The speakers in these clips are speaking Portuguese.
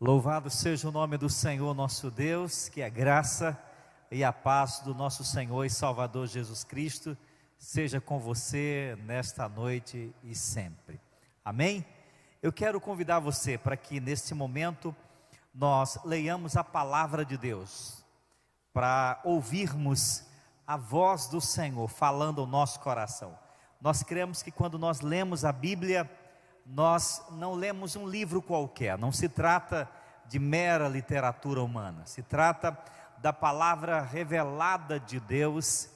Louvado seja o nome do Senhor nosso Deus, que a graça e a paz do nosso Senhor e Salvador Jesus Cristo seja com você nesta noite e sempre. Amém? Eu quero convidar você para que neste momento nós leiamos a palavra de Deus, para ouvirmos a voz do Senhor falando ao nosso coração. Nós cremos que quando nós lemos a Bíblia, nós não lemos um livro qualquer, não se trata de mera literatura humana, se trata da palavra revelada de Deus,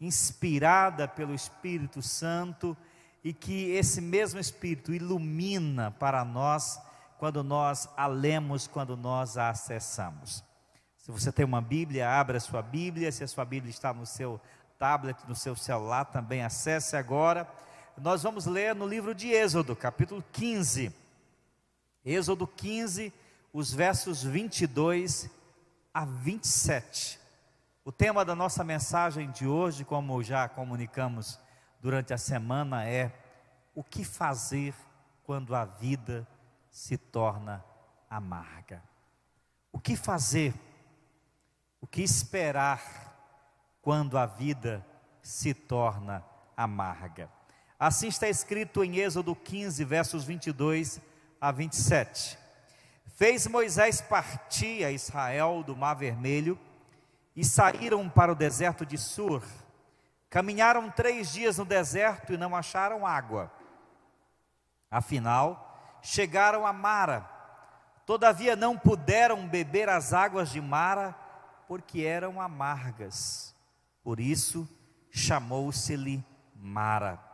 inspirada pelo Espírito Santo e que esse mesmo Espírito ilumina para nós quando nós a lemos, quando nós a acessamos. Se você tem uma Bíblia, abra a sua Bíblia, se a sua Bíblia está no seu tablet, no seu celular, também acesse agora nós vamos ler no livro de Êxodo, capítulo 15. Êxodo 15, os versos 22 a 27. O tema da nossa mensagem de hoje, como já comunicamos durante a semana, é o que fazer quando a vida se torna amarga. O que fazer? O que esperar quando a vida se torna amarga? Assim está escrito em Êxodo 15, versos 22 a 27. Fez Moisés partir a Israel do Mar Vermelho e saíram para o deserto de Sur. Caminharam três dias no deserto e não acharam água. Afinal, chegaram a Mara. Todavia não puderam beber as águas de Mara, porque eram amargas. Por isso chamou-se-lhe Mara.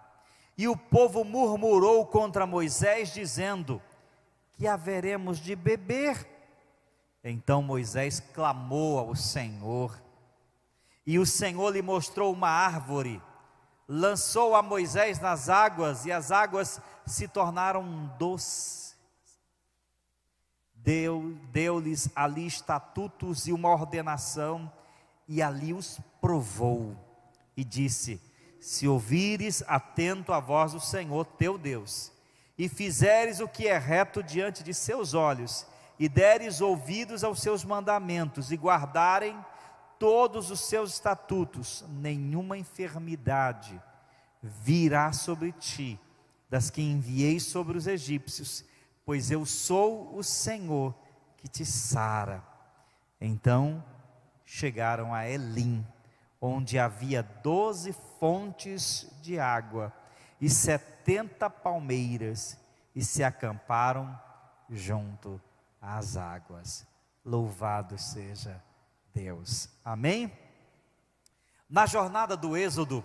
E o povo murmurou contra Moisés, dizendo: Que haveremos de beber? Então Moisés clamou ao Senhor, e o Senhor lhe mostrou uma árvore, lançou a Moisés nas águas, e as águas se tornaram doces. Deu-lhes deu ali estatutos e uma ordenação, e ali os provou, e disse: se ouvires atento a voz do Senhor teu Deus, e fizeres o que é reto diante de seus olhos, e deres ouvidos aos seus mandamentos, e guardarem todos os seus estatutos, nenhuma enfermidade virá sobre ti, das que enviei sobre os egípcios, pois eu sou o Senhor que te sara. Então chegaram a Elim, onde havia doze fontes de água e setenta palmeiras, e se acamparam junto às águas. Louvado seja Deus. Amém? Na jornada do Êxodo,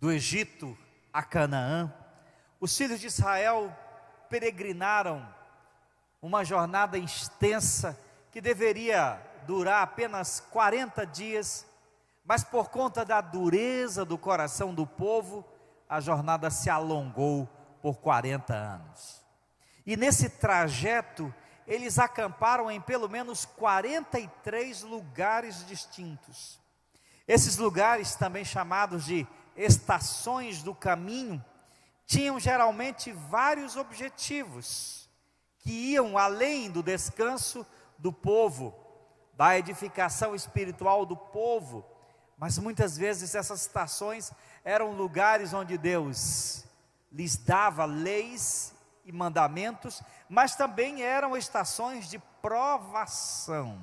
do Egito a Canaã, os filhos de Israel peregrinaram uma jornada extensa que deveria durar apenas 40 dias mas por conta da dureza do coração do povo, a jornada se alongou por 40 anos. E nesse trajeto, eles acamparam em pelo menos 43 lugares distintos. Esses lugares, também chamados de estações do caminho, tinham geralmente vários objetivos que iam além do descanso do povo, da edificação espiritual do povo, mas muitas vezes essas estações eram lugares onde Deus lhes dava leis e mandamentos, mas também eram estações de provação.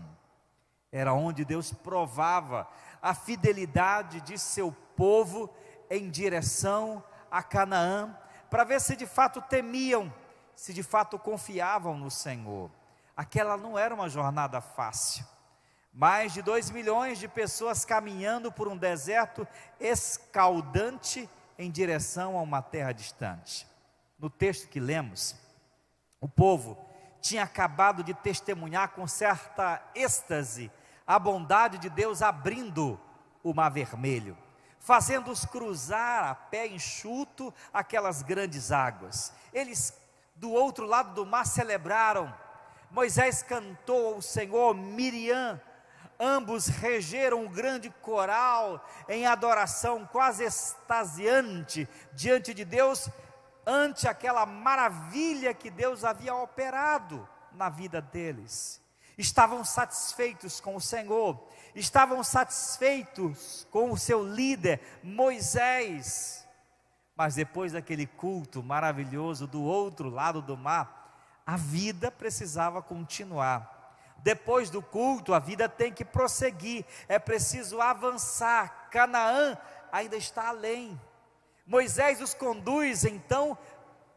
Era onde Deus provava a fidelidade de seu povo em direção a Canaã, para ver se de fato temiam, se de fato confiavam no Senhor. Aquela não era uma jornada fácil mais de 2 milhões de pessoas caminhando por um deserto escaldante em direção a uma terra distante. No texto que lemos, o povo tinha acabado de testemunhar com certa êxtase a bondade de Deus abrindo o Mar Vermelho, fazendo-os cruzar a pé enxuto aquelas grandes águas. Eles, do outro lado do mar, celebraram. Moisés cantou ao Senhor, Miriam Ambos regeram um grande coral em adoração quase extasiante diante de Deus, ante aquela maravilha que Deus havia operado na vida deles. Estavam satisfeitos com o Senhor, estavam satisfeitos com o seu líder, Moisés. Mas depois daquele culto maravilhoso do outro lado do mar, a vida precisava continuar. Depois do culto, a vida tem que prosseguir, é preciso avançar. Canaã ainda está além. Moisés os conduz então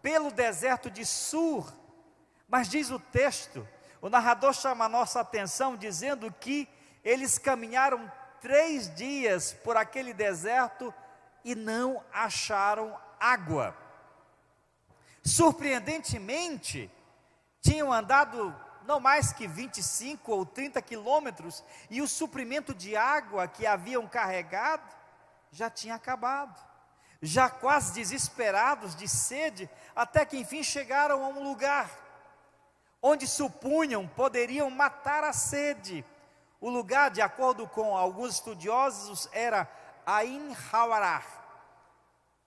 pelo deserto de Sur, mas diz o texto, o narrador chama a nossa atenção dizendo que eles caminharam três dias por aquele deserto e não acharam água. Surpreendentemente, tinham andado não mais que 25 ou 30 quilômetros e o suprimento de água que haviam carregado já tinha acabado. Já quase desesperados de sede, até que enfim chegaram a um lugar onde supunham poderiam matar a sede. O lugar, de acordo com alguns estudiosos, era Ain Hawarar,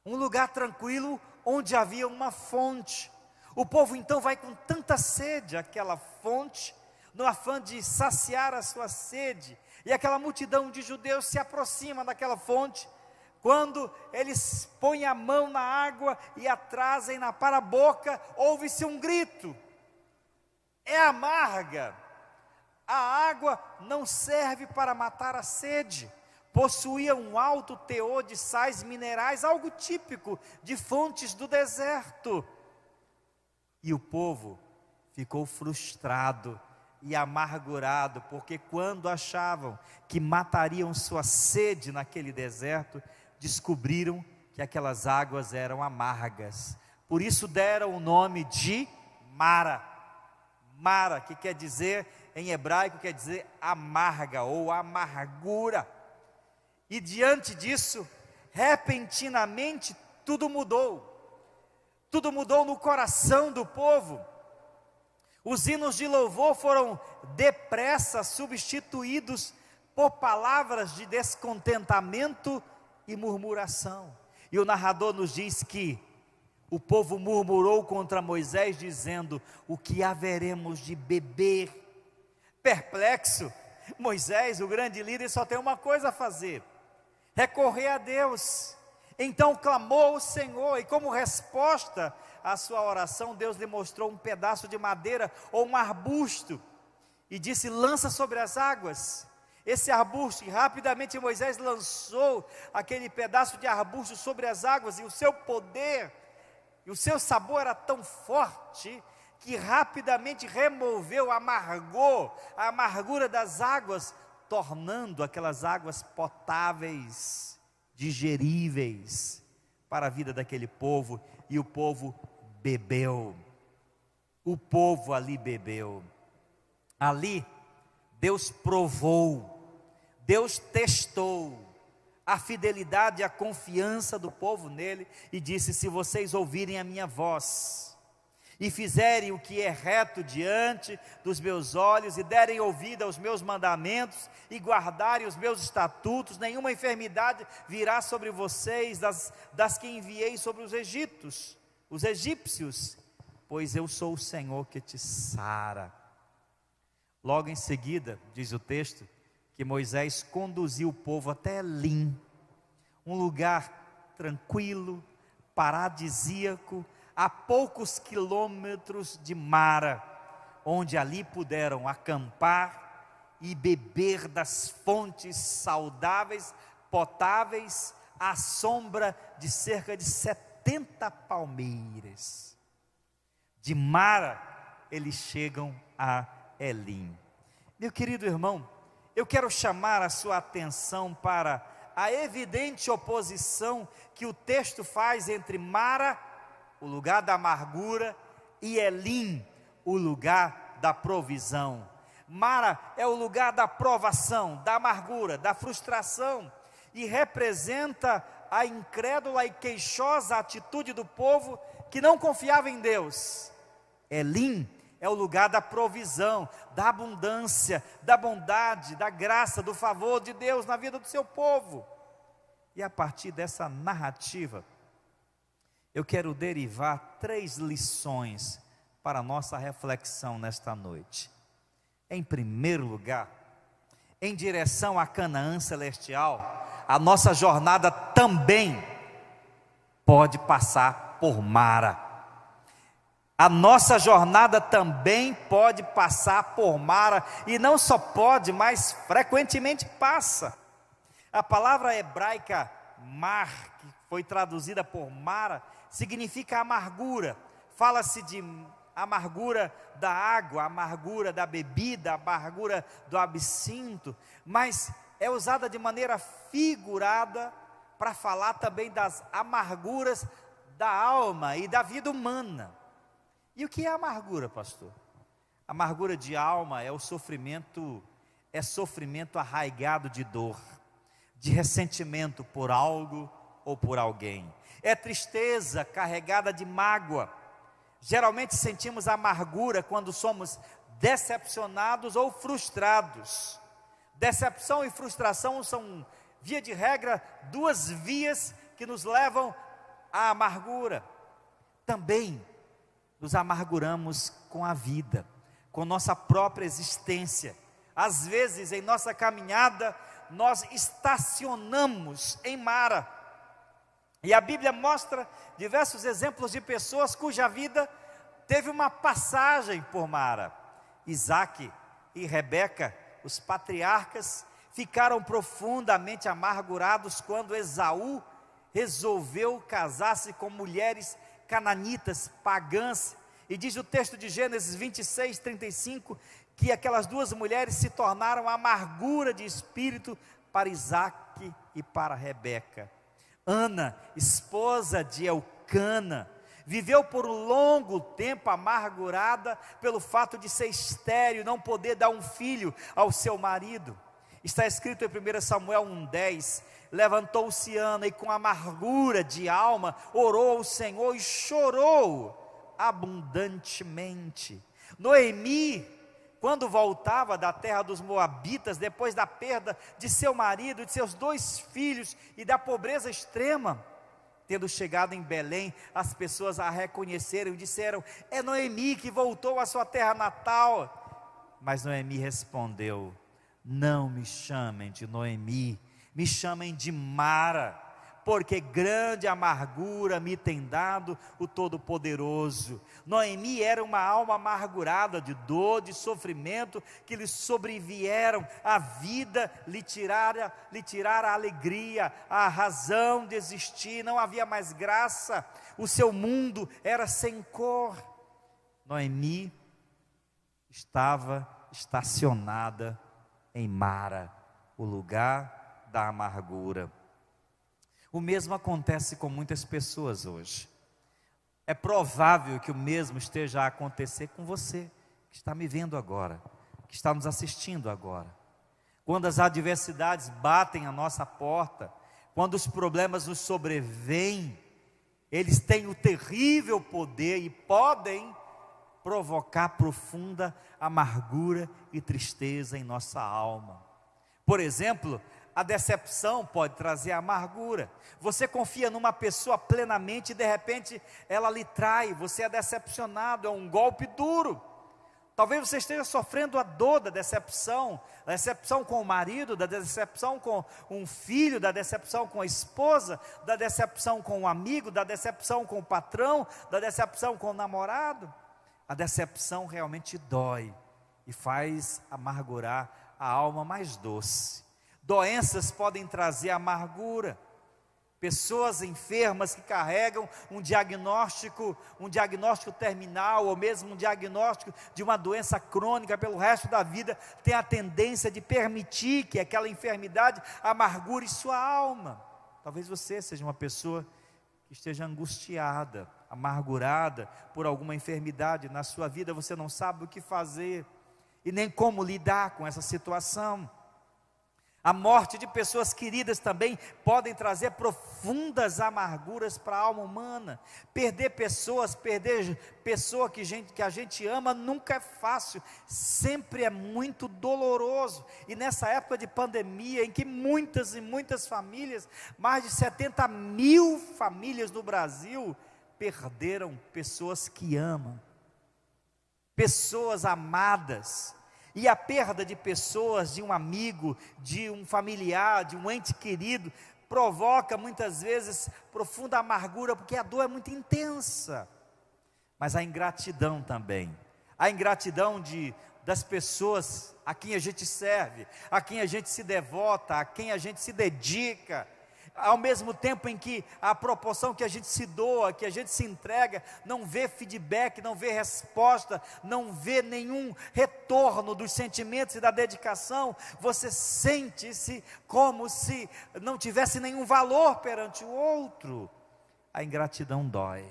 um lugar tranquilo onde havia uma fonte. O povo então vai com tanta sede àquela fonte, no afã de saciar a sua sede, e aquela multidão de judeus se aproxima daquela fonte. Quando eles põem a mão na água e a trazem na para a boca, ouve-se um grito: é amarga. A água não serve para matar a sede. Possuía um alto teor de sais minerais, algo típico de fontes do deserto. E o povo ficou frustrado e amargurado, porque quando achavam que matariam sua sede naquele deserto, descobriram que aquelas águas eram amargas. Por isso deram o nome de Mara. Mara, que quer dizer, em hebraico, quer dizer amarga ou amargura. E diante disso, repentinamente, tudo mudou. Tudo mudou no coração do povo. Os hinos de louvor foram depressa substituídos por palavras de descontentamento e murmuração. E o narrador nos diz que o povo murmurou contra Moisés, dizendo: O que haveremos de beber? Perplexo, Moisés, o grande líder, só tem uma coisa a fazer: recorrer a Deus. Então clamou o Senhor, e como resposta à sua oração, Deus lhe mostrou um pedaço de madeira ou um arbusto, e disse: Lança sobre as águas. Esse arbusto, e rapidamente Moisés lançou aquele pedaço de arbusto sobre as águas, e o seu poder e o seu sabor era tão forte que rapidamente removeu, amargou a amargura das águas, tornando aquelas águas potáveis, digeríveis para a vida daquele povo, e o povo bebeu. O povo ali bebeu. Ali Deus provou, Deus testou, a fidelidade e a confiança do povo nele e disse: Se vocês ouvirem a minha voz e fizerem o que é reto diante dos meus olhos e derem ouvido aos meus mandamentos e guardarem os meus estatutos, nenhuma enfermidade virá sobre vocês das, das que enviei sobre os egípcios, os egípcios, pois eu sou o Senhor que te sara. Logo em seguida, diz o texto, que Moisés conduziu o povo até Elim, um lugar tranquilo, paradisíaco, a poucos quilômetros de Mara, onde ali puderam acampar e beber das fontes saudáveis, potáveis, à sombra de cerca de 70 palmeiras. De Mara, eles chegam a Elim. Meu querido irmão, eu quero chamar a sua atenção para a evidente oposição que o texto faz entre Mara, o lugar da amargura, e Elim, o lugar da provisão. Mara é o lugar da provação, da amargura, da frustração, e representa a incrédula e queixosa atitude do povo que não confiava em Deus. Elim é o lugar da provisão, da abundância, da bondade, da graça, do favor de Deus na vida do seu povo. E a partir dessa narrativa, eu quero derivar três lições para a nossa reflexão nesta noite. Em primeiro lugar, em direção a Canaã celestial, a nossa jornada também pode passar por Mara. A nossa jornada também pode passar por Mara, e não só pode, mas frequentemente passa. A palavra hebraica mar, que foi traduzida por Mara, significa amargura. Fala-se de amargura da água, amargura da bebida, amargura do absinto, mas é usada de maneira figurada para falar também das amarguras da alma e da vida humana. E o que é amargura, pastor? Amargura de alma é o sofrimento, é sofrimento arraigado de dor, de ressentimento por algo ou por alguém. É tristeza carregada de mágoa Geralmente sentimos amargura quando somos decepcionados ou frustrados. Decepção e frustração são, via de regra, duas vias que nos levam à amargura. Também nos amarguramos com a vida, com nossa própria existência. Às vezes, em nossa caminhada, nós estacionamos em Mara e a Bíblia mostra diversos exemplos de pessoas cuja vida teve uma passagem por Mara. Isaac e Rebeca, os patriarcas, ficaram profundamente amargurados quando Esaú resolveu casar-se com mulheres cananitas, pagãs. E diz o texto de Gênesis 26, 35, que aquelas duas mulheres se tornaram amargura de espírito para Isaac e para Rebeca. Ana, esposa de Elcana, viveu por um longo tempo amargurada pelo fato de ser estéril e não poder dar um filho ao seu marido. Está escrito em 1 Samuel 1,10: Levantou-se Ana e com amargura de alma orou ao Senhor e chorou abundantemente. Noemi quando voltava da terra dos Moabitas, depois da perda de seu marido, de seus dois filhos e da pobreza extrema, tendo chegado em Belém, as pessoas a reconheceram e disseram: É Noemi que voltou à sua terra natal. Mas Noemi respondeu: Não me chamem de Noemi, me chamem de Mara porque grande amargura me tem dado o Todo-Poderoso. Noemi era uma alma amargurada de dor, de sofrimento que lhe sobrevieram, a vida lhe tirara, lhe tirara a alegria, a razão de existir, não havia mais graça, o seu mundo era sem cor. Noemi estava estacionada em Mara, o lugar da amargura. O mesmo acontece com muitas pessoas hoje. É provável que o mesmo esteja a acontecer com você, que está me vendo agora, que está nos assistindo agora. Quando as adversidades batem a nossa porta, quando os problemas nos sobrevêm, eles têm o terrível poder e podem provocar profunda amargura e tristeza em nossa alma. Por exemplo, a decepção pode trazer amargura. Você confia numa pessoa plenamente e de repente ela lhe trai, você é decepcionado, é um golpe duro. Talvez você esteja sofrendo a dor da decepção, da decepção com o marido, da decepção com um filho, da decepção com a esposa, da decepção com o um amigo, da decepção com o patrão, da decepção com o namorado. A decepção realmente dói e faz amargurar a alma mais doce. Doenças podem trazer amargura. Pessoas enfermas que carregam um diagnóstico, um diagnóstico terminal ou mesmo um diagnóstico de uma doença crônica pelo resto da vida, têm a tendência de permitir que aquela enfermidade amargure sua alma. Talvez você seja uma pessoa que esteja angustiada, amargurada por alguma enfermidade na sua vida, você não sabe o que fazer e nem como lidar com essa situação. A morte de pessoas queridas também podem trazer profundas amarguras para a alma humana. Perder pessoas, perder pessoa que, gente, que a gente ama nunca é fácil, sempre é muito doloroso. E nessa época de pandemia, em que muitas e muitas famílias, mais de 70 mil famílias no Brasil, perderam pessoas que amam. pessoas amadas, e a perda de pessoas, de um amigo, de um familiar, de um ente querido, provoca muitas vezes profunda amargura, porque a dor é muito intensa. Mas a ingratidão também, a ingratidão de das pessoas a quem a gente serve, a quem a gente se devota, a quem a gente se dedica, ao mesmo tempo em que a proporção que a gente se doa, que a gente se entrega, não vê feedback, não vê resposta, não vê nenhum retorno dos sentimentos e da dedicação, você sente-se como se não tivesse nenhum valor perante o outro. A ingratidão dói,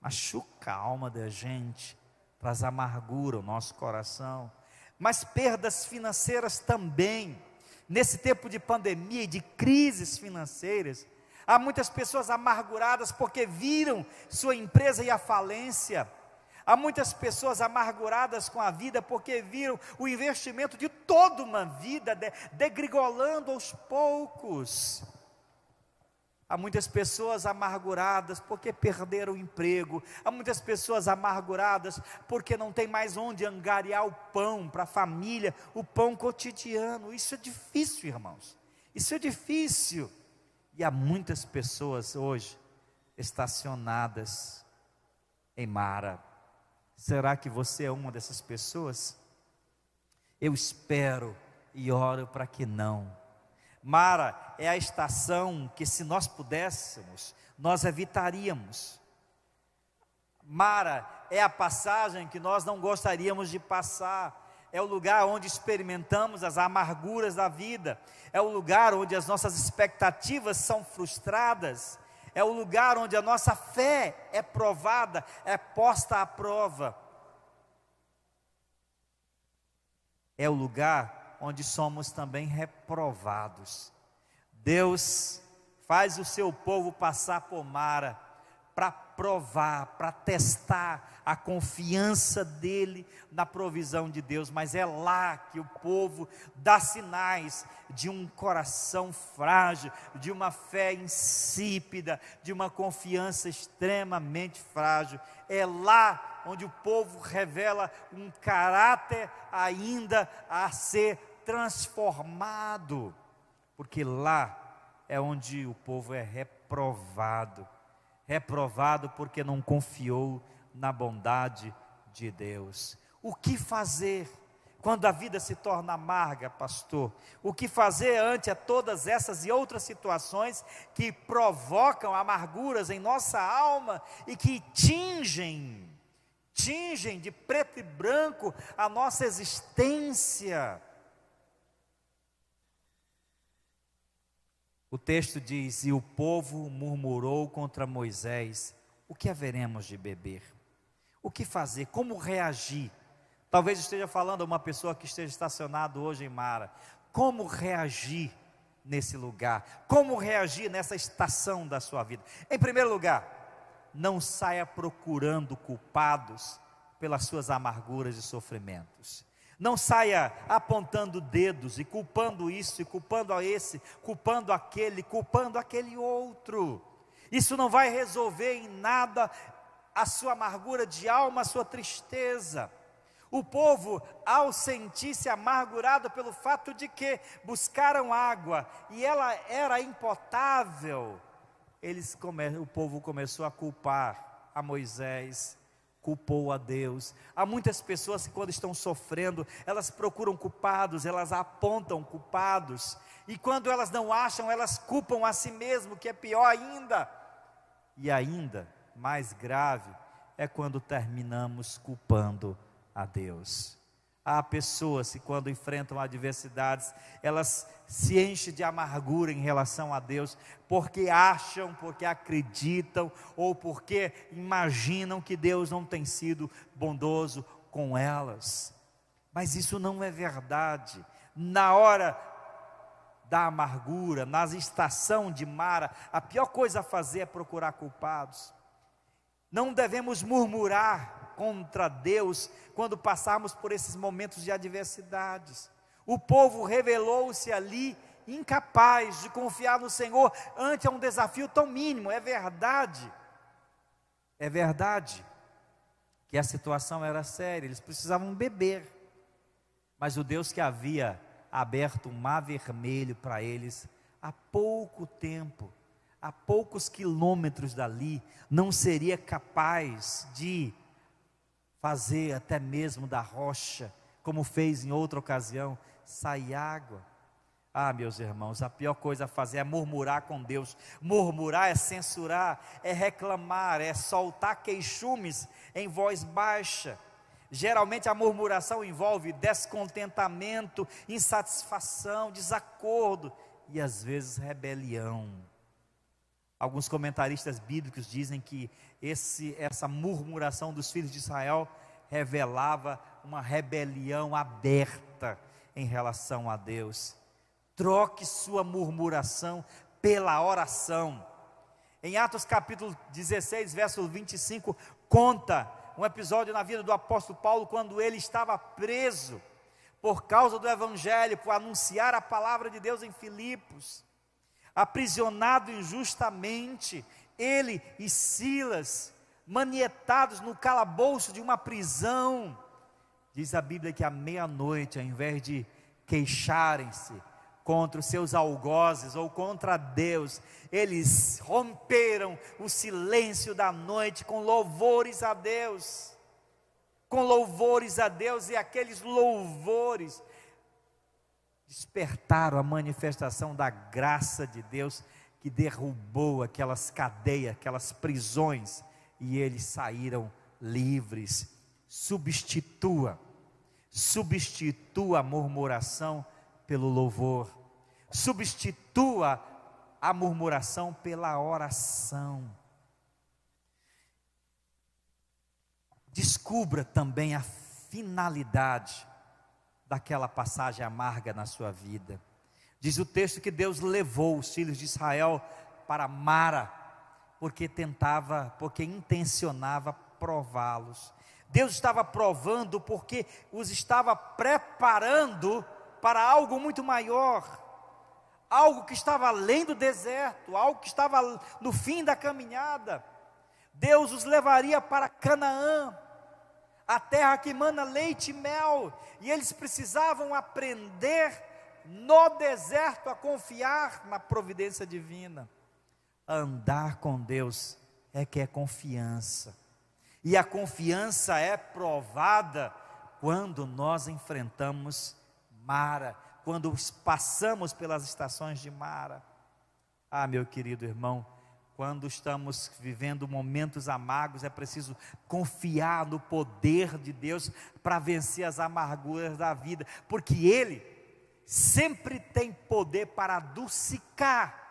machuca a alma da gente, traz amargura ao nosso coração, mas perdas financeiras também nesse tempo de pandemia e de crises financeiras, há muitas pessoas amarguradas porque viram sua empresa ir à falência. Há muitas pessoas amarguradas com a vida porque viram o investimento de toda uma vida degrigolando aos poucos. Há muitas pessoas amarguradas porque perderam o emprego. Há muitas pessoas amarguradas porque não tem mais onde angariar o pão para a família, o pão cotidiano. Isso é difícil, irmãos. Isso é difícil. E há muitas pessoas hoje estacionadas em Mara. Será que você é uma dessas pessoas? Eu espero e oro para que não Mara é a estação que, se nós pudéssemos, nós evitaríamos. Mara é a passagem que nós não gostaríamos de passar. É o lugar onde experimentamos as amarguras da vida. É o lugar onde as nossas expectativas são frustradas. É o lugar onde a nossa fé é provada, é posta à prova. É o lugar onde somos também reprovados. Deus faz o seu povo passar por Mara para provar, para testar a confiança dele na provisão de Deus, mas é lá que o povo dá sinais de um coração frágil, de uma fé insípida, de uma confiança extremamente frágil. É lá onde o povo revela um caráter ainda a ser transformado, porque lá é onde o povo é reprovado reprovado porque não confiou na bondade de Deus. O que fazer? Quando a vida se torna amarga, pastor, o que fazer ante a todas essas e outras situações que provocam amarguras em nossa alma e que tingem, tingem de preto e branco a nossa existência? O texto diz: E o povo murmurou contra Moisés: O que haveremos de beber? O que fazer? Como reagir? Talvez esteja falando a uma pessoa que esteja estacionado hoje em Mara. Como reagir nesse lugar? Como reagir nessa estação da sua vida? Em primeiro lugar, não saia procurando culpados pelas suas amarguras e sofrimentos. Não saia apontando dedos e culpando isso, e culpando a esse, culpando aquele, culpando aquele outro. Isso não vai resolver em nada a sua amargura de alma, a sua tristeza. O povo, ao sentir-se amargurado pelo fato de que buscaram água e ela era impotável, eles come, o povo começou a culpar a Moisés culpou a Deus. Há muitas pessoas que, quando estão sofrendo, elas procuram culpados, elas apontam culpados, e quando elas não acham, elas culpam a si mesmo, que é pior ainda. E ainda mais grave é quando terminamos culpando a Deus. Há pessoas que, quando enfrentam adversidades, elas se enchem de amargura em relação a Deus, porque acham, porque acreditam, ou porque imaginam que Deus não tem sido bondoso com elas. Mas isso não é verdade. Na hora da amargura, na estação de Mara, a pior coisa a fazer é procurar culpados. Não devemos murmurar contra Deus quando passarmos por esses momentos de adversidades. O povo revelou-se ali incapaz de confiar no Senhor ante um desafio tão mínimo, é verdade. É verdade. que a situação era séria, eles precisavam beber. Mas o Deus que havia aberto o mar vermelho para eles há pouco tempo, a poucos quilômetros dali, não seria capaz de fazer até mesmo da rocha, como fez em outra ocasião, sair água. Ah, meus irmãos, a pior coisa a fazer é murmurar com Deus. Murmurar é censurar, é reclamar, é soltar queixumes em voz baixa. Geralmente a murmuração envolve descontentamento, insatisfação, desacordo e às vezes rebelião. Alguns comentaristas bíblicos dizem que esse, essa murmuração dos filhos de Israel revelava uma rebelião aberta em relação a Deus. Troque sua murmuração pela oração. Em Atos capítulo 16, verso 25, conta um episódio na vida do apóstolo Paulo quando ele estava preso por causa do evangelho, por anunciar a palavra de Deus em Filipos aprisionado injustamente, ele e Silas, manietados no calabouço de uma prisão. Diz a Bíblia que à meia-noite, ao invés de queixarem-se contra os seus algozes ou contra Deus, eles romperam o silêncio da noite com louvores a Deus. Com louvores a Deus, e aqueles louvores despertaram a manifestação da graça de Deus que derrubou aquelas cadeias, aquelas prisões, e eles saíram livres. Substitua, substitua a murmuração pelo louvor, substitua a murmuração pela oração. Descubra também a finalidade daquela passagem amarga na sua vida. Diz o texto que Deus levou os filhos de Israel para Mara, porque tentava, porque intencionava prová-los. Deus estava provando porque os estava preparando para algo muito maior, algo que estava além do deserto, algo que estava no fim da caminhada. Deus os levaria para Canaã, a terra que emana leite e mel, e eles precisavam aprender no deserto a confiar na providência divina. Andar com Deus é que é confiança, e a confiança é provada quando nós enfrentamos Mara, quando passamos pelas estações de Mara. Ah, meu querido irmão, quando estamos vivendo momentos amargos, é preciso confiar no poder de Deus para vencer as amarguras da vida, porque Ele sempre tem poder para adocicar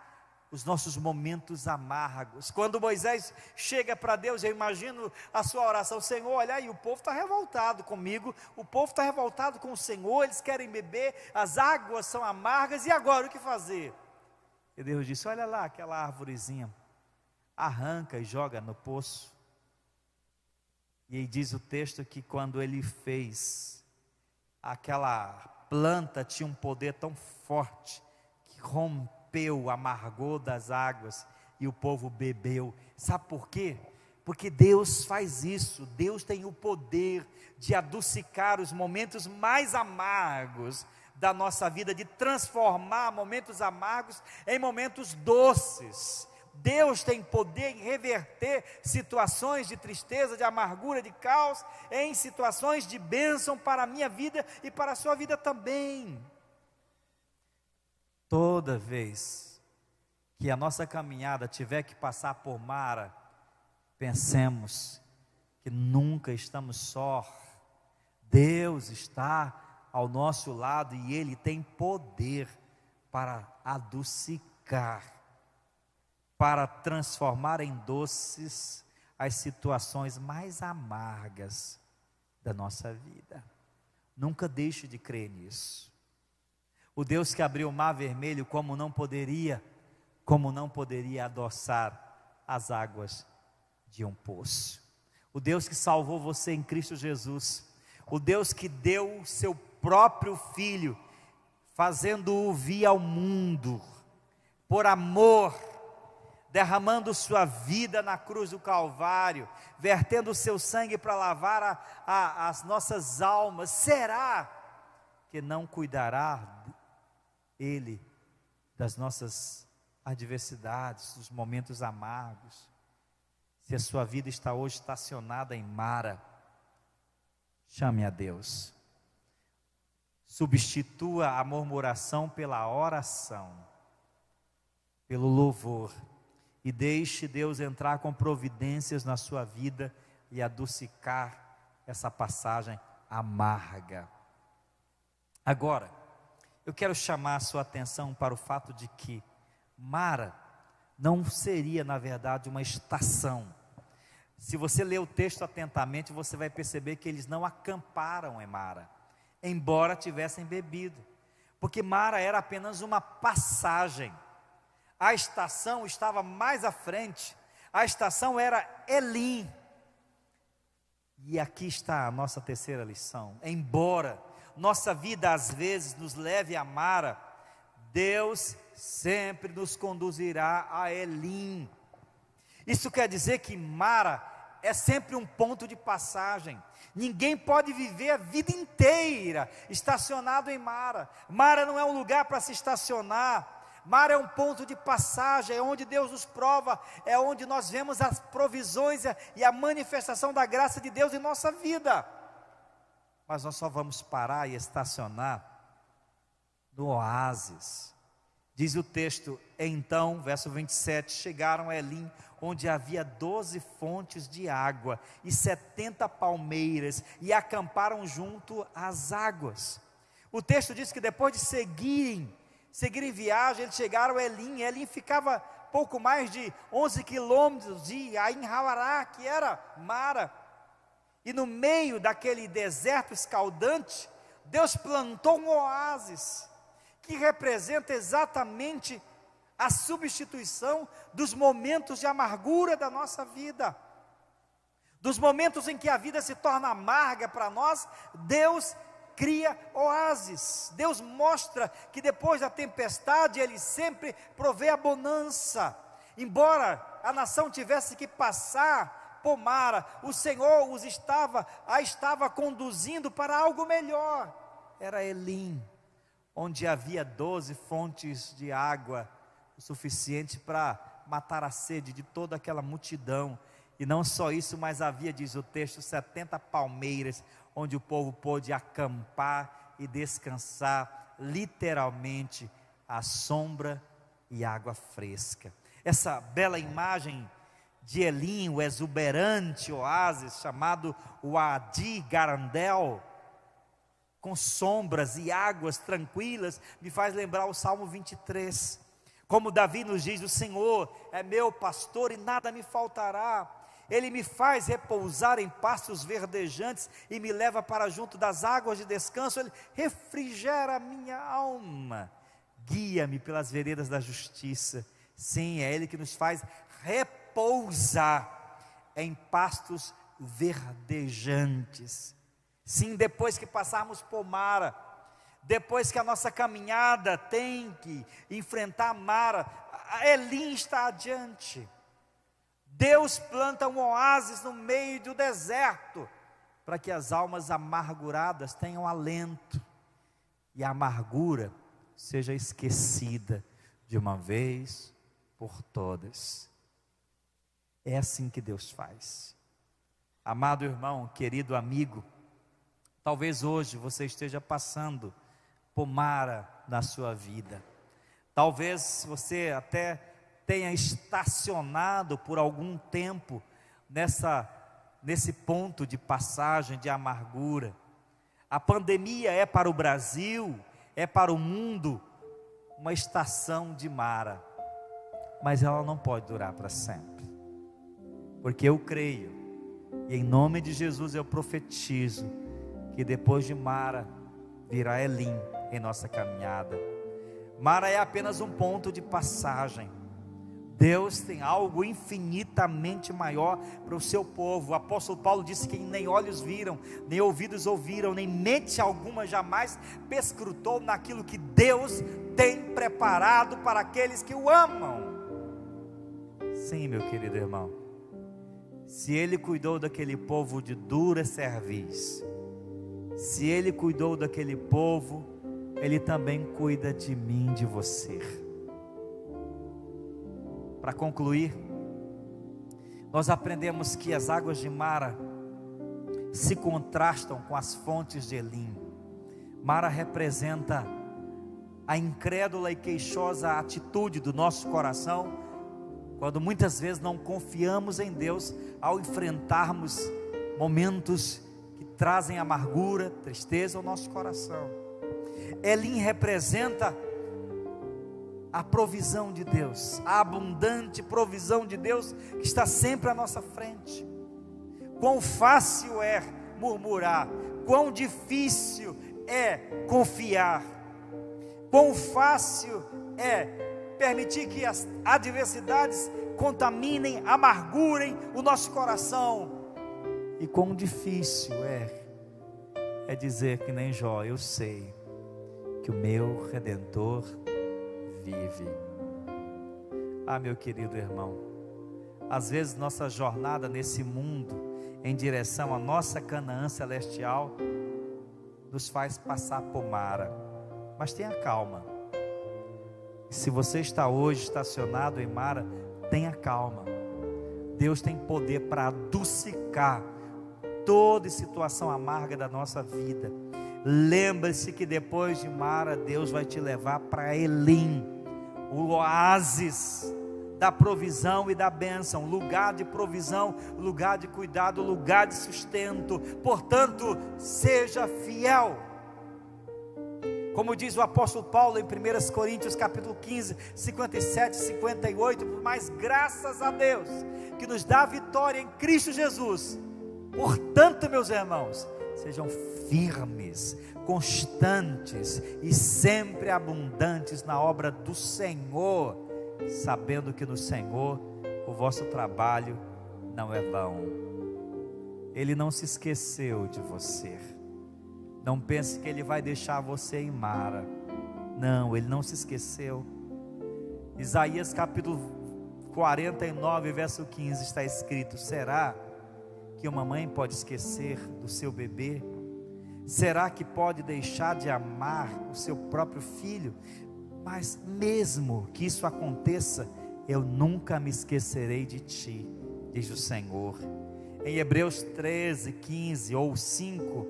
os nossos momentos amargos. Quando Moisés chega para Deus, eu imagino a sua oração: Senhor, olha aí, o povo está revoltado comigo, o povo está revoltado com o Senhor, eles querem beber, as águas são amargas, e agora o que fazer? E Deus disse: Olha lá aquela árvorezinha arranca e joga no poço. E aí diz o texto que quando ele fez, aquela planta tinha um poder tão forte que rompeu o amargor das águas e o povo bebeu. Sabe por quê? Porque Deus faz isso, Deus tem o poder de adocicar os momentos mais amargos da nossa vida, de transformar momentos amargos em momentos doces. Deus tem poder em reverter situações de tristeza, de amargura, de caos, em situações de bênção para a minha vida e para a sua vida também. Toda vez que a nossa caminhada tiver que passar por Mara, pensemos que nunca estamos só. Deus está ao nosso lado e Ele tem poder para adocicar para transformar em doces as situações mais amargas da nossa vida. Nunca deixe de crer nisso. O Deus que abriu o mar vermelho, como não poderia, como não poderia adoçar as águas de um poço. O Deus que salvou você em Cristo Jesus. O Deus que deu o seu próprio filho, fazendo-o vir ao mundo, por amor derramando sua vida na cruz do Calvário, vertendo o seu sangue para lavar a, a, as nossas almas, será que não cuidará Ele das nossas adversidades, dos momentos amargos? Se a sua vida está hoje estacionada em Mara, chame a Deus. Substitua a murmuração pela oração, pelo louvor e deixe Deus entrar com providências na sua vida e adocicar essa passagem amarga. Agora, eu quero chamar a sua atenção para o fato de que Mara não seria, na verdade, uma estação. Se você ler o texto atentamente, você vai perceber que eles não acamparam em Mara, embora tivessem bebido, porque Mara era apenas uma passagem a estação estava mais à frente, a estação era Elim. E aqui está a nossa terceira lição. Embora nossa vida às vezes nos leve a Mara, Deus sempre nos conduzirá a Elim. Isso quer dizer que Mara é sempre um ponto de passagem. Ninguém pode viver a vida inteira estacionado em Mara. Mara não é um lugar para se estacionar. Mar é um ponto de passagem, é onde Deus nos prova, é onde nós vemos as provisões e a manifestação da graça de Deus em nossa vida. Mas nós só vamos parar e estacionar no oásis. Diz o texto, então, verso 27, chegaram a Elim, onde havia doze fontes de água e setenta palmeiras, e acamparam junto às águas. O texto diz que depois de seguirem seguirem viagem, eles chegaram a Elim. Elim ficava pouco mais de 11 quilômetros de Ain Hawará, que era Mara. E no meio daquele deserto escaldante, Deus plantou um oásis, que representa exatamente a substituição dos momentos de amargura da nossa vida. Dos momentos em que a vida se torna amarga para nós, Deus cria oásis. Deus mostra que depois da tempestade ele sempre provê a bonança. Embora a nação tivesse que passar por Mara, o Senhor os estava, a estava conduzindo para algo melhor. Era Elim, onde havia doze fontes de água, o suficiente para matar a sede de toda aquela multidão. E não só isso, mas havia, diz o texto, 70 palmeiras, onde o povo pôde acampar e descansar, literalmente, à sombra e água fresca. Essa bela imagem de Elim, o exuberante oásis chamado Wadi Garandel, com sombras e águas tranquilas, me faz lembrar o Salmo 23. Como Davi nos diz: O Senhor é meu pastor e nada me faltará. Ele me faz repousar em pastos verdejantes e me leva para junto das águas de descanso. Ele refrigera a minha alma. Guia-me pelas veredas da justiça. Sim, é Ele que nos faz repousar em pastos verdejantes. Sim, depois que passarmos por Mara, depois que a nossa caminhada tem que enfrentar Mara, Elim está adiante. Deus planta um oásis no meio do deserto, para que as almas amarguradas tenham alento e a amargura seja esquecida de uma vez por todas. É assim que Deus faz. Amado irmão, querido amigo, talvez hoje você esteja passando por mara na sua vida. Talvez você até tenha estacionado por algum tempo nessa nesse ponto de passagem de amargura. A pandemia é para o Brasil, é para o mundo uma estação de mara, mas ela não pode durar para sempre. Porque eu creio, e em nome de Jesus eu profetizo, que depois de Mara virá Elim em nossa caminhada. Mara é apenas um ponto de passagem Deus tem algo infinitamente maior para o seu povo. O apóstolo Paulo disse que nem olhos viram, nem ouvidos ouviram, nem mente alguma jamais perscrutou naquilo que Deus tem preparado para aqueles que o amam. Sim, meu querido irmão. Se ele cuidou daquele povo de dura cerviz, se ele cuidou daquele povo, ele também cuida de mim, de você. Para concluir, nós aprendemos que as águas de Mara se contrastam com as fontes de Elim. Mara representa a incrédula e queixosa atitude do nosso coração, quando muitas vezes não confiamos em Deus ao enfrentarmos momentos que trazem amargura, tristeza ao nosso coração. Elim representa a provisão de Deus, a abundante provisão de Deus que está sempre à nossa frente. Quão fácil é murmurar, quão difícil é confiar, quão fácil é permitir que as adversidades contaminem, amargurem o nosso coração, e quão difícil é, é dizer que nem Jó, eu sei que o meu redentor vive. Ah, meu querido irmão, às vezes nossa jornada nesse mundo, em direção à nossa Canaã celestial, nos faz passar por Mara, mas tenha calma. Se você está hoje estacionado em Mara, tenha calma. Deus tem poder para adocicar toda situação amarga da nossa vida. Lembre-se que depois de Mara, Deus vai te levar para Elim o oásis da provisão e da bênção, lugar de provisão, lugar de cuidado, lugar de sustento. Portanto, seja fiel. Como diz o apóstolo Paulo em 1 Coríntios capítulo 15, 57 e 58, mas graças a Deus que nos dá vitória em Cristo Jesus. Portanto, meus irmãos, sejam firmes, constantes e sempre abundantes na obra do Senhor, sabendo que no Senhor o vosso trabalho não é vão. Ele não se esqueceu de você. Não pense que ele vai deixar você em Mara. Não, ele não se esqueceu. Isaías capítulo 49, verso 15 está escrito: Será que uma mãe pode esquecer do seu bebê? Será que pode deixar de amar o seu próprio filho? Mas mesmo que isso aconteça, eu nunca me esquecerei de ti, diz o Senhor. Em Hebreus 13, 15 ou 5,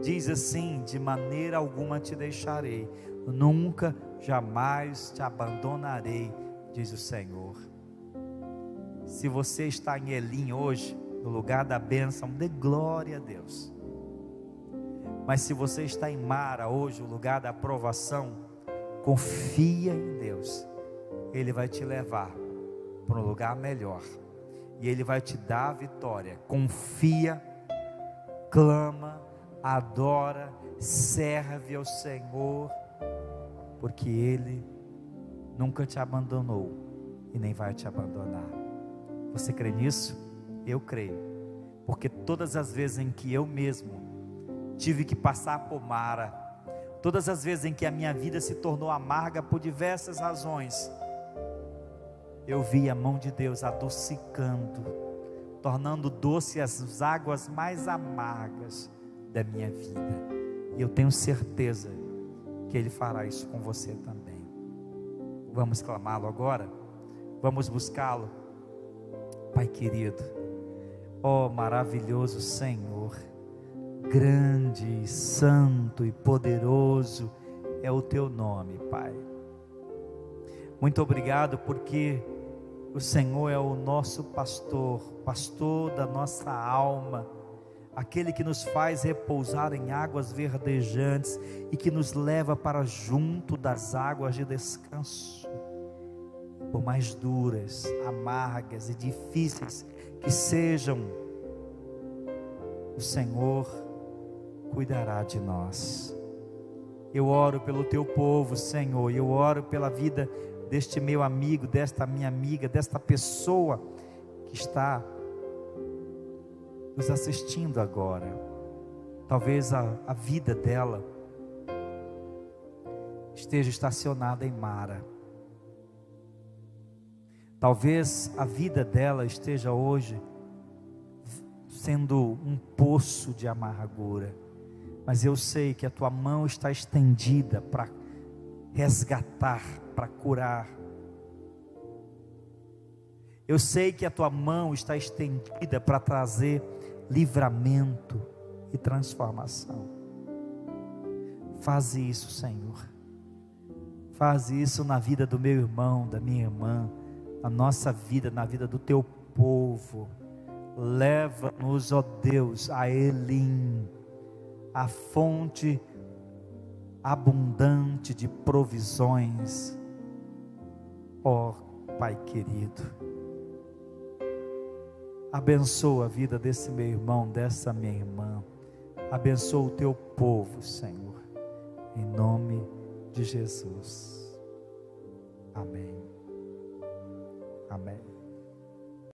diz assim: De maneira alguma te deixarei, nunca, jamais te abandonarei, diz o Senhor. Se você está em Elim hoje, no lugar da bênção, dê glória a Deus. Mas se você está em Mara hoje, o lugar da aprovação, confia em Deus. Ele vai te levar para um lugar melhor. E Ele vai te dar a vitória. Confia, clama, adora, serve ao Senhor, porque Ele nunca te abandonou e nem vai te abandonar. Você crê nisso? Eu creio. Porque todas as vezes em que eu mesmo tive que passar por Mara. Todas as vezes em que a minha vida se tornou amarga por diversas razões, eu vi a mão de Deus adocicando, tornando doce as águas mais amargas da minha vida. E eu tenho certeza que Ele fará isso com você também. Vamos clamá-lo agora? Vamos buscá-lo? Pai querido, ó oh, maravilhoso Senhor grande, santo e poderoso é o teu nome, Pai. Muito obrigado porque o Senhor é o nosso pastor, pastor da nossa alma, aquele que nos faz repousar em águas verdejantes e que nos leva para junto das águas de descanso. Por mais duras, amargas e difíceis que sejam, o Senhor cuidará de nós. Eu oro pelo teu povo, Senhor, eu oro pela vida deste meu amigo, desta minha amiga, desta pessoa que está nos assistindo agora. Talvez a, a vida dela esteja estacionada em Mara. Talvez a vida dela esteja hoje sendo um poço de amargura, mas eu sei que a tua mão está estendida para resgatar, para curar. Eu sei que a tua mão está estendida para trazer livramento e transformação. Faz isso, Senhor. Faz isso na vida do meu irmão, da minha irmã, na nossa vida, na vida do teu povo. Leva-nos, ó Deus, a Elim, a fonte abundante de provisões. Ó Pai querido, abençoa a vida desse meu irmão, dessa minha irmã. Abençoa o teu povo, Senhor, em nome de Jesus. Amém. Amém.